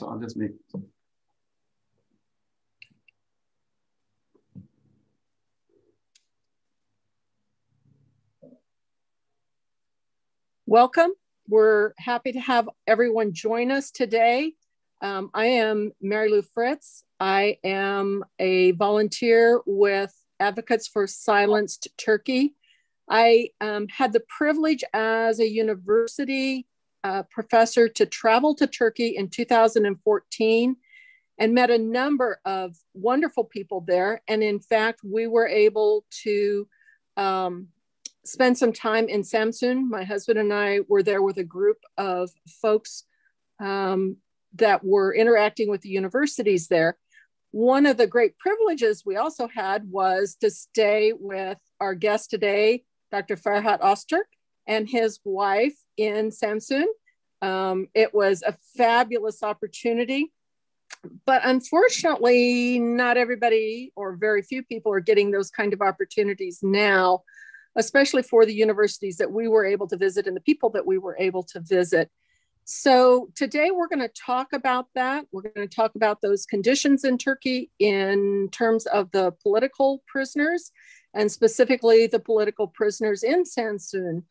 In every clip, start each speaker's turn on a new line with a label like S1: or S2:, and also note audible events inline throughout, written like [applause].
S1: So I'll just make.
S2: Welcome. We're happy to have everyone join us today. Um, I am Mary Lou Fritz. I am a volunteer with Advocates for Silenced Turkey. I um, had the privilege as a university uh, professor to travel to Turkey in 2014 and met a number of wonderful people there. And in fact, we were able to um, spend some time in Samsun. My husband and I were there with a group of folks um, that were interacting with the universities there. One of the great privileges we also had was to stay with our guest today, Dr. Ferhat Öztürk, and his wife in Samsun. Um, it was a fabulous opportunity. But unfortunately, not everybody or very few people are getting those kind of opportunities now, especially for the universities that we were able to visit and the people that we were able to visit. So today we're going to talk about that. We're going to talk about those conditions in Turkey in terms of the political prisoners and specifically the political prisoners in Samsun.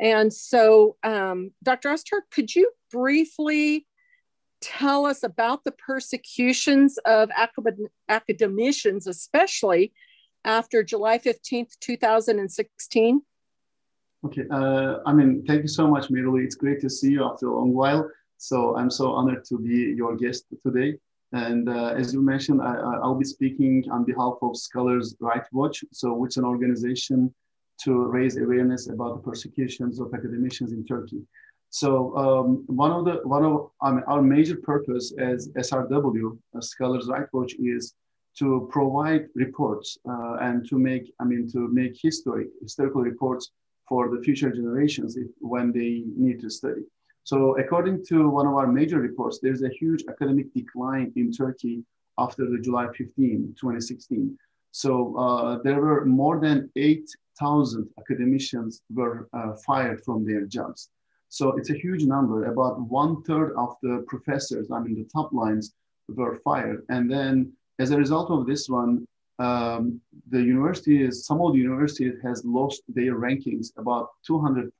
S2: And so, um, Dr. Öztürk, could you briefly tell us about the persecutions of academicians, especially after July 15th, 2016?
S1: Okay, uh, I mean, thank you so much, Mary Lou. It's great to see you after a long while. So I'm so honored to be your guest today. And uh, as you mentioned, I, will be speaking on behalf of Scholars Right Watch, so which is an organization to raise awareness about the persecutions of academicians in Turkey. So um, one of the one of I mean, our major purpose as SRW, Scholars Right Watch, is to provide reports uh, and to make I mean to make history historical reports for the future generations if, when they need to study. So according to one of our major reports, there's a huge academic decline in Turkey after the July 15, 2016. So uh, there were more than 8,000 academicians were uh, fired from their jobs. So it's a huge number. About one third of the professors, I mean the top lines, were fired. And then as a result of this one, um, the universities, some of the universities has lost their rankings about 200%.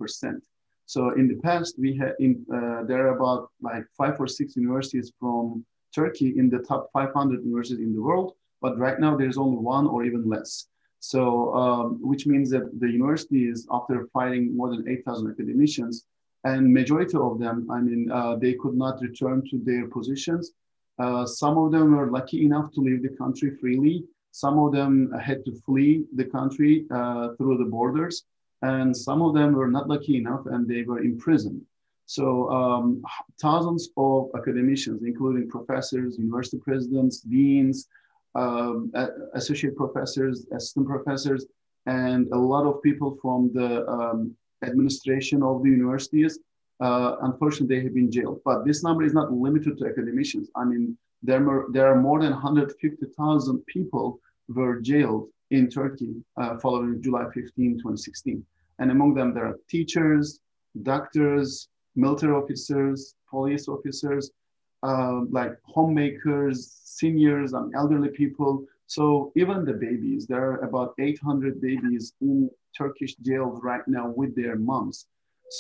S1: So in the past, we had in, uh, there are about like five or six universities from Turkey in the top 500 universities in the world, but right now there's only one or even less. So, um, which means that the universities, after firing more than 8,000 academicians, and majority of them, I mean, uh, they could not return to their positions. Uh, some of them were lucky enough to leave the country freely, some of them had to flee the country uh, through the borders, and some of them were not lucky enough and they were imprisoned. So um, thousands of academicians, including professors, university presidents, deans, um, associate professors, assistant professors, and a lot of people from the um, administration of the universities, uh, unfortunately, they have been jailed. But this number is not limited to academicians. I mean, there are, there are more than 150,000 people were jailed in Turkey uh, following July 15, 2016. And among them, there are teachers, doctors, military officers, police officers, uh, like homemakers, seniors, and elderly people. So even the babies, there are about 800 babies in Turkish jails right now with their moms.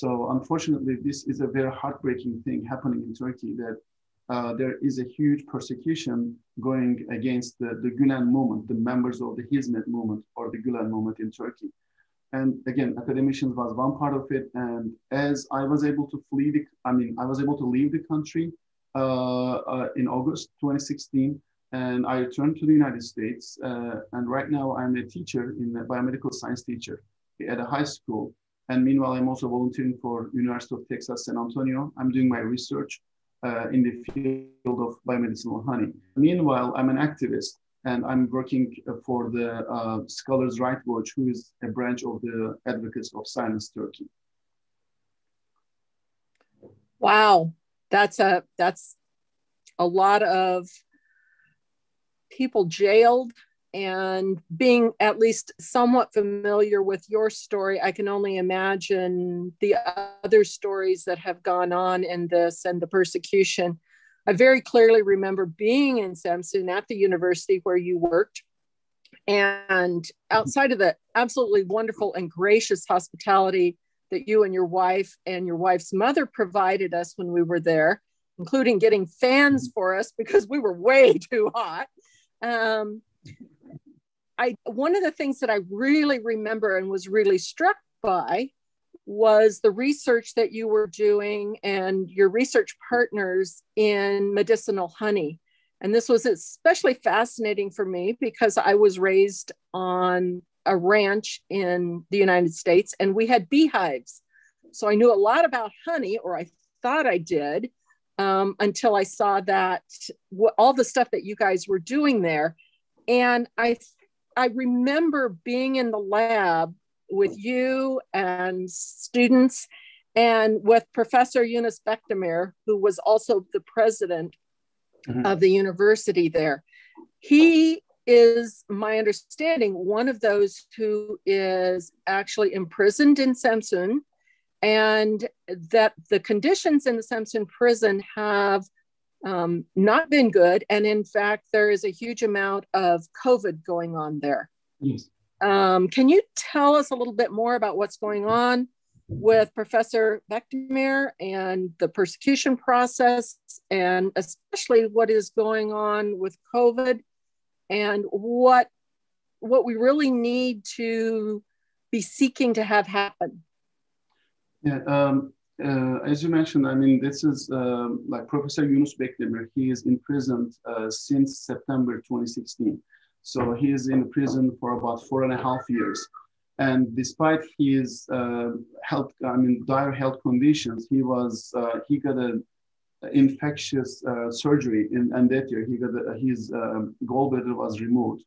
S1: So unfortunately, this is a very heartbreaking thing happening in Turkey that uh, there is a huge persecution going against the, the Gulen movement, the members of the Hizmet movement or the Gulen movement in Turkey. And again, academicians was one part of it. And as I was able to flee the, I mean, I was able to leave the country in August 2016, and I returned to the United States. Uh, and right now, I'm a teacher in a biomedical science teacher at a high school. And meanwhile, I'm also volunteering for University of Texas San Antonio. I'm doing my research uh, in the field of biomedicinal honey. Meanwhile, I'm an activist and I'm working for the uh, Scholars Right Watch, who is a branch of the Advocates of Silenced Turkey.
S2: Wow, that's a that's a lot of people jailed and being at least somewhat familiar with your story, I can only imagine the other stories that have gone on in this and the persecution. I very clearly remember being in Samsun at the university where you worked. And outside of the absolutely wonderful and gracious hospitality that you and your wife and your wife's mother provided us when we were there, including getting fans for us [laughs] because we were way too hot. Um, I one of the things that I really remember and was really struck by was the research that you were doing and your research partners in medicinal honey. And this was especially fascinating for me because I was raised on a ranch in the United States and we had beehives. So I knew a lot about honey, or I thought I did, um, until I saw that all the stuff that you guys were doing there. And I, I remember being in the lab with you and students and with Professor Yunus Bekdemir, who was also the president mm-hmm. of the university there. He is, my understanding, one of those who is actually imprisoned in Samsun, and that the conditions in the Samsun prison have um, not been good. And in fact, there is a huge amount of COVID going on there.
S1: Yes.
S2: Um, can you tell us a little bit more about what's going on with Professor Bekdemir and the persecution process, and especially what is going on with COVID, and what what we really need to be seeking to have happen?
S1: Yeah, um, uh, as you mentioned, I mean, this is uh, like Professor Yunus Bekdemir. He is imprisoned uh, since September 2016. So he is in prison for about four and a half years. And despite his uh, health, I mean, dire health conditions, he was uh, he got an infectious uh, surgery, in, and that year he got a, his um, gallbladder was removed,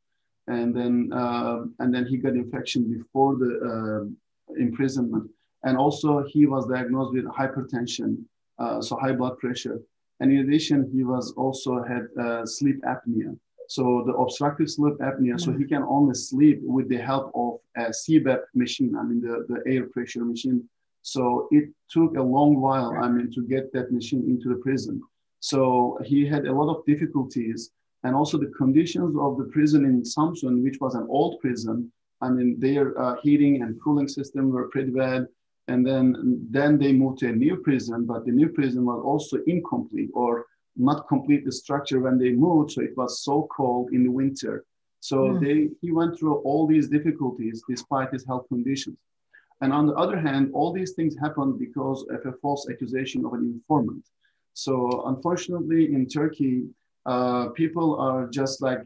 S1: and then uh, and then he got infection before the uh, imprisonment, and also he was diagnosed with hypertension, uh, so high blood pressure, and in addition he was also had sleep apnea. So the obstructive sleep apnea, so he can only sleep with the help of a CPAP machine, I mean the, the air pressure machine. So it took a long while, I mean, to get that machine into the prison. So he had a lot of difficulties. And also the conditions of the prison in Samsun, which was an old prison, I mean, their uh, heating and cooling system were pretty bad. And then, then they moved to a new prison, but the new prison was also incomplete or not complete the structure when they moved. So it was so cold in the winter. So mm. they he went through all these difficulties despite his health conditions. And on the other hand, all these things happen because of a false accusation of an informant. So unfortunately, in Turkey, uh, people are just like,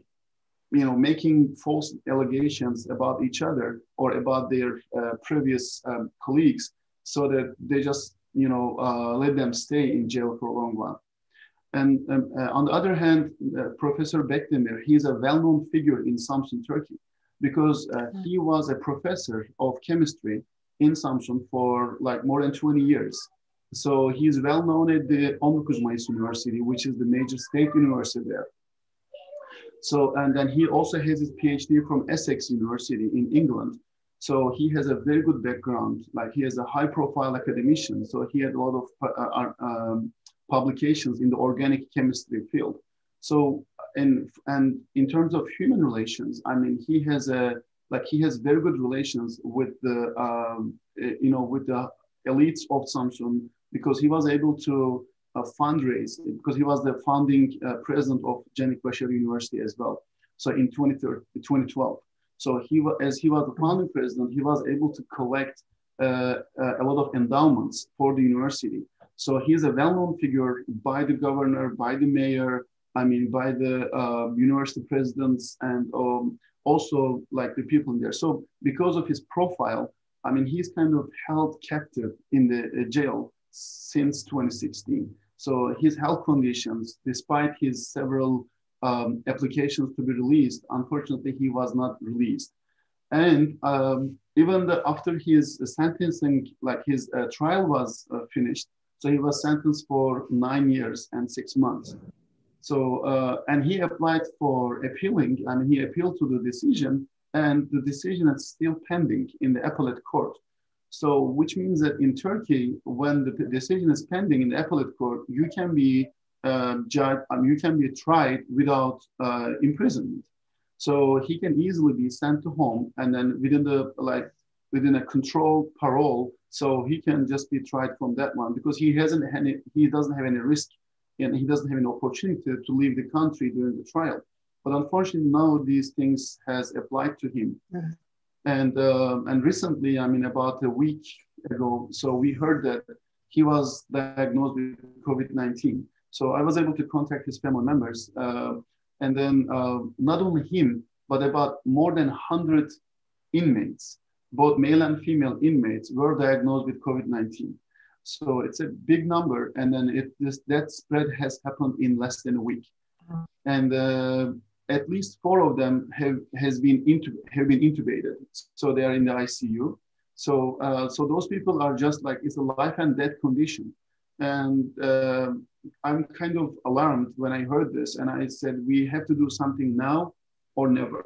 S1: you know, making false allegations about each other or about their uh, previous um, colleagues, so that they just, you know, uh, let them stay in jail for a long while. And um, uh, on the other hand, uh, Professor Bekdemir, he's a well-known figure in Samsun, Turkey, because uh, hmm. he was a professor of chemistry in Samsun for like more than 20 years. So he's well known at the 19 Mayıs University, which is the major state university there. So, and then he also has his PhD from Essex University in England. So he has a very good background. Like he has a high profile academician. So he had a lot of uh, uh um, publications in the organic chemistry field. So, and, and in terms of human relations, I mean, he has a, like he has very good relations with the, um, eh, you know, with the elites of Samsun because he was able to uh, fundraise because he was the founding uh, president of Canik Başarı University as well. So in 2012. So he as he was the founding president, he was able to collect uh, uh a lot of endowments for the university. So he's a well-known figure by the governor, by the mayor, I mean, by the uh, university presidents, and um, also like the people in there. So because of his profile, I mean, he's kind of held captive in the uh, jail since 2016. So his health conditions, despite his several um, applications to be released, unfortunately, he was not released. And um, even the, after his sentencing, like his uh, trial was uh, finished, so he was sentenced for nine years and six months. So, uh, and he applied for appealing, I mean, he appealed to the decision, and the decision is still pending in the appellate court. So, which means that in Turkey, when the decision is pending in the appellate court, you can be um, judge, I mean, you can be tried without uh, imprisonment. So he can easily be sent to home and then within the, like, within a controlled parole, so he can just be tried from that one because he hasn't any, he doesn't have any risk and he doesn't have an opportunity to, leave the country during the trial. But unfortunately, now these things has applied to him. Mm-hmm. And uh, and recently, I mean, about a week ago, so we heard that he was diagnosed with COVID-19. So I was able to contact his family members, uh, and then uh, not only him, but about more than 100 inmates, both male and female inmates, were diagnosed with COVID-19. So it's a big number, and then it this that spread has happened in less than a week, uh-huh. and uh, at least four of them have has been into have been intubated. So they are in the ICU. So uh, so those people are just like it's a life and death condition, and uh, I'm kind of alarmed when I heard this, and I said we have to do something now or never.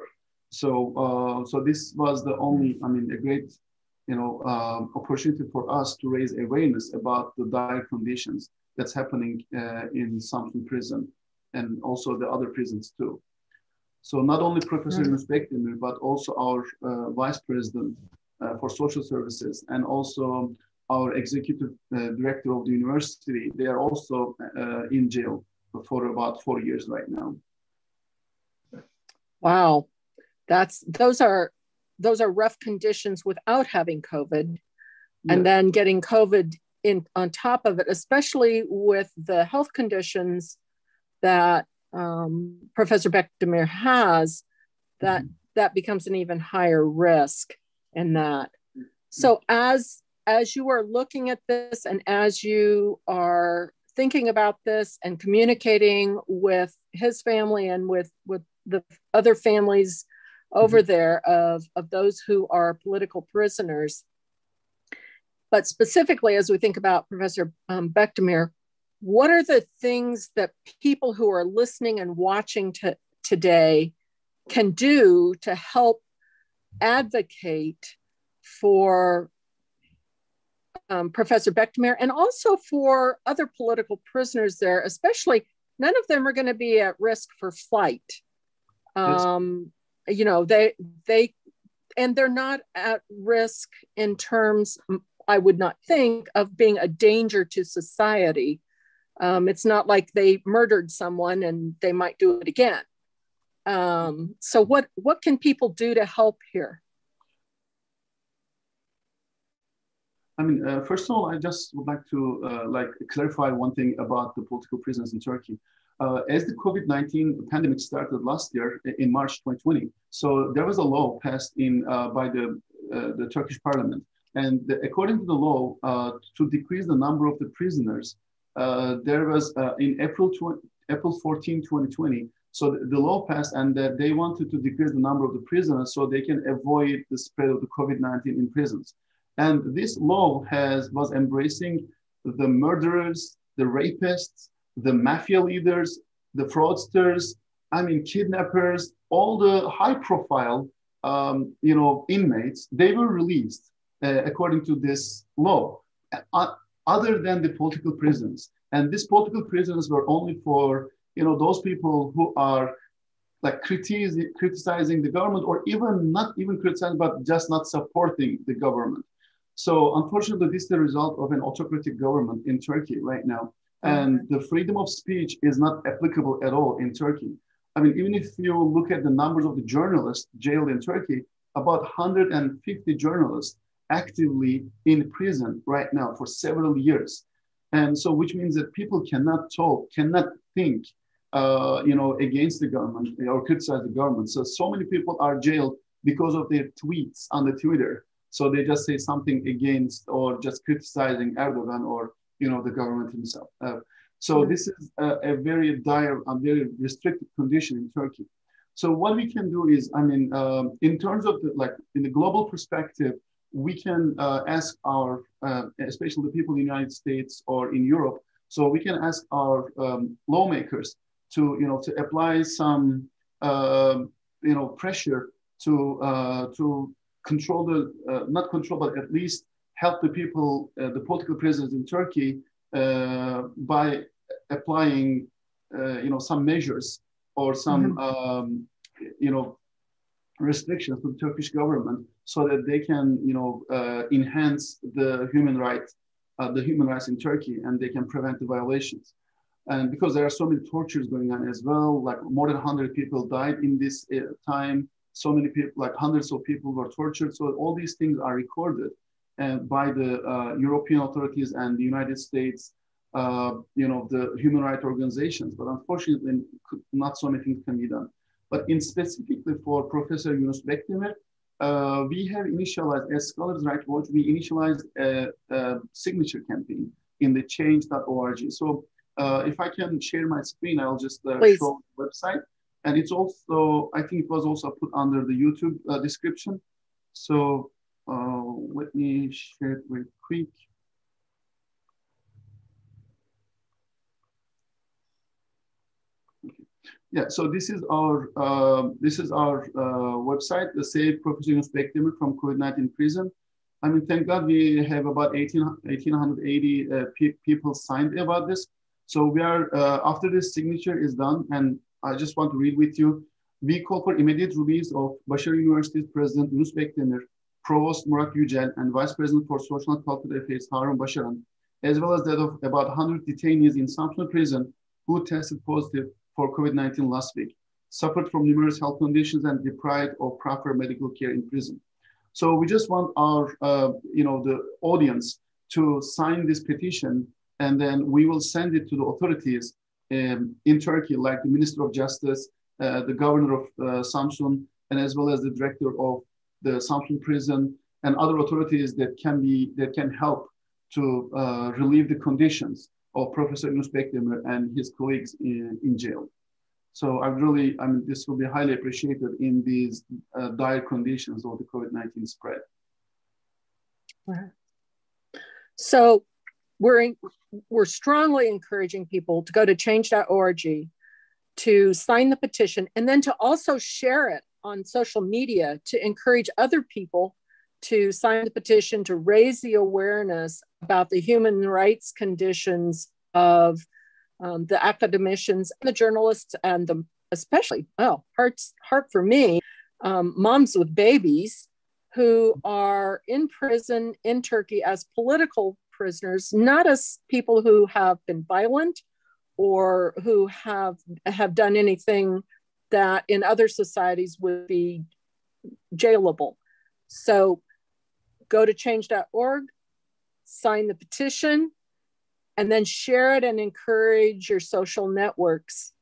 S1: So uh, so this was the only I mean a great you know uh, opportunity for us to raise awareness about the dire conditions that's happening uh, in Samsun prison and also the other prisons too. So not only Professor mm. But also our uh, Vice President uh, for Social Services and also our Executive uh, Director of the university, they are also uh, in jail for about four years right now.
S2: Wow, that's those are those are rough conditions without having COVID, yeah. and then getting COVID in on top of it, especially with the health conditions that um, Professor Bekdemir has, that mm-hmm. that becomes an even higher risk in that. So as as you are looking at this and as you are thinking about this and communicating with his family and with with the other families over mm-hmm. there of, of those who are political prisoners. But specifically, as we think about Professor um, what are the things that people who are listening and watching to, today can do to help advocate for um, Professor Bekdemir and also for other political prisoners there, especially none of them are going to be at risk for flight. Um. You know, they, they, and they're not at risk in terms, I would not think, of being a danger to society. Um, it's not like they murdered someone and they might do it again. Um, so what what can people do to help here?
S1: I mean, uh, first of all, I just would like to uh, like clarify one thing about the political prisoners in Turkey. Uh, as the COVID-19 pandemic started last year in March 2020, so there was a law passed in uh, by the uh, the Turkish parliament, and the, according to the law, uh, to decrease the number of the prisoners uh, there was uh, in April, 20, April 14, 2020, so the, the law passed and that they wanted to decrease the number of the prisoners so they can avoid the spread of the COVID-19 in prisons. And this law has was embracing the murderers, the rapists, the mafia leaders, the fraudsters, I mean, kidnappers, all the high profile, um, you know, inmates, they were released uh, according to this law. Uh, other than the political prisons. And these political prisons were only for you know those people who are like criticizing, criticizing the government or even not even criticizing but just not supporting the government. So unfortunately, this is the result of an autocratic government in Turkey right now. And the freedom of speech is not applicable at all in Turkey. I mean, even if you look at the numbers of the journalists jailed in Turkey, about 150 journalists actively in prison right now for several years. And so, which means that people cannot talk, cannot think, uh, you know, against the government or criticize the government. So, so many people are jailed because of their tweets on the Twitter. So they just say something against or just criticizing Erdogan or, you know, the government himself. Uh, so this is a, a, very dire and very restricted condition in Turkey. So what we can do is, I mean, um, in terms of the, like in the global perspective, we can uh, ask our, uh, especially the people in the United States or in Europe, so we can ask our um, lawmakers to, you know, to apply some, uh, you know, pressure to uh, to control the, uh, not control, but at least help the people, uh, the political prisoners in Turkey by applying, uh, you know, some measures or some, mm-hmm. um, you know, restrictions to the Turkish government so that they can, you know, uh, enhance the human rights, uh, the human rights in Turkey, and they can prevent the violations. And because there are so many tortures going on as well, like more than 100 people died in this uh, time, so many people, like hundreds of people were tortured. So all these things are recorded uh, by the uh, European authorities and the United States, uh, you know, the human rights organizations. But unfortunately, not so many things can be done. But in specifically for Professor Yunus Bekdemir, uh, we have initialized, as Scholars Right Watch, we initialized a, a signature campaign in the change.org. So uh, if I can share my screen, I'll just uh, show the website. And it's also, I think it was also put under the YouTube uh, description. So share it real quick. Yeah, so this is our uh, this is our uh, website, the Save Professor Yunus from COVID-19 prison. I mean, thank God we have about 18, 1,880 uh, pe people signed about this. So we are, uh, after this signature is done, and I just want to read with you, we call for immediate release of Başarı University's President Yunus Bekdemir, Provost Murat Yücel, and Vice President for Social and Cultural Affairs Harun Başaran, as well as that of about 100 detainees in Samsun prison who tested positive for COVID-19 last week, suffered from numerous health conditions and deprived of proper medical care in prison. So we just want our, uh, you know, the audience to sign this petition and then we will send it to the authorities um, in Turkey, like the Minister of Justice, uh, the Governor of uh, Samsun, and as well as the Director of the Samsun Prison, and other authorities that can be that can help to uh, relieve the conditions of Professor Yunus Bekdemir and his colleagues in, in jail. So I really, I mean, this will be highly appreciated in these uh, dire conditions of the COVID-19 spread.
S2: So we're, in, we're strongly encouraging people to go to change.org to sign the petition and then to also share it on social media to encourage other people to sign the petition to raise the awareness about the human rights conditions of um, the academicians, the journalists, and the especially oh hearts heart for me, um, moms with babies who are in prison in Turkey as political prisoners, not as people who have been violent or who have have done anything that in other societies would be jailable. So go to change.org, sign the petition, and then share it and encourage your social networks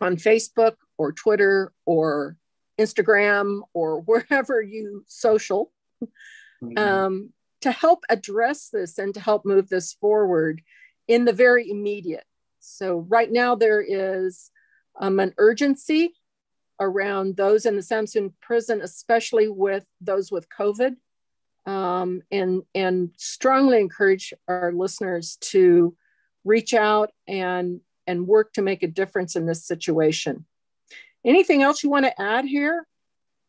S2: on Facebook or Twitter or Instagram or wherever you social. Mm-hmm. Um, to help address this and to help move this forward in the very immediate. So, right now, there is um, an urgency around those in the Samsun prison, especially with those with COVID, um, and, and strongly encourage our listeners to reach out and, and work to make a difference in this situation. Anything else you want to add here?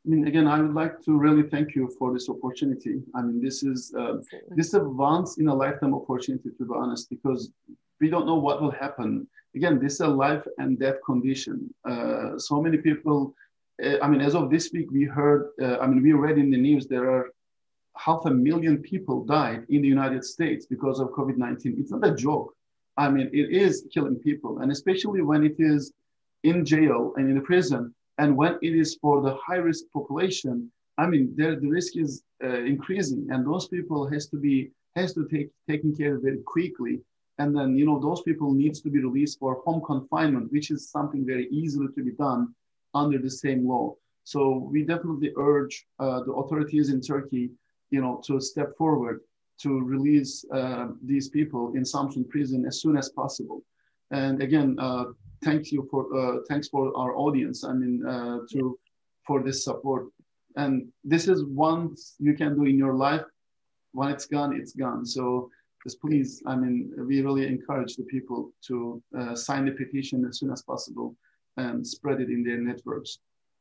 S1: I mean, again, I would like to really thank you for this opportunity. I mean, this is uh, this is a once in a lifetime opportunity, to be honest, because we don't know what will happen. Again, this is a life and death condition. Uh, so many people. Uh, I mean, as of this week, we heard. Uh, I mean, we read in the news there are half a million people died in the United States because of COVID-19. It's not a joke. I mean, it is killing people, and especially when it is in jail and in a prison and when it is for the high risk population, I mean, there, the risk is uh, increasing, and those people has to be has to take taken care of very quickly. And then you know those people needs to be released for home confinement, which is something very easily to be done under the same law. So we definitely urge uh, the authorities in Turkey, you know, to step forward to release uh, these people in Samsun prison as soon as possible. And again, uh, thank you for uh, thanks for our audience. I mean, uh, to for this support. And this is once you can do in your life. When it's gone, it's gone. So just please, I mean, we really encourage the people to uh, sign the petition as soon as possible and spread it in their networks.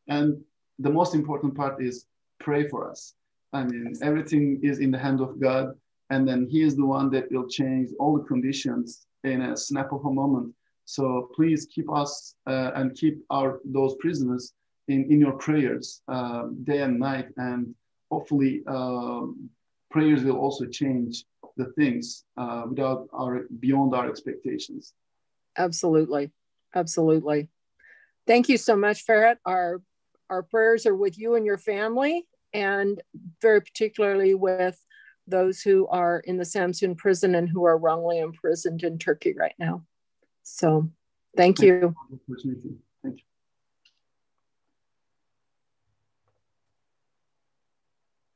S1: And the most important part is pray for us. I mean, everything is in the hand of God, and then He is the one that will change all the conditions in a snap of a moment. So please keep us uh, and keep our those prisoners in, in your prayers uh, day and night. And hopefully um, prayers will also change the things uh, without our beyond our expectations.
S2: Absolutely. Absolutely. Thank you so much, Ferhat. Our our prayers are with you and your family, and very particularly with those who are in the Samsun prison and who are wrongly imprisoned in Turkey right now. So thank you.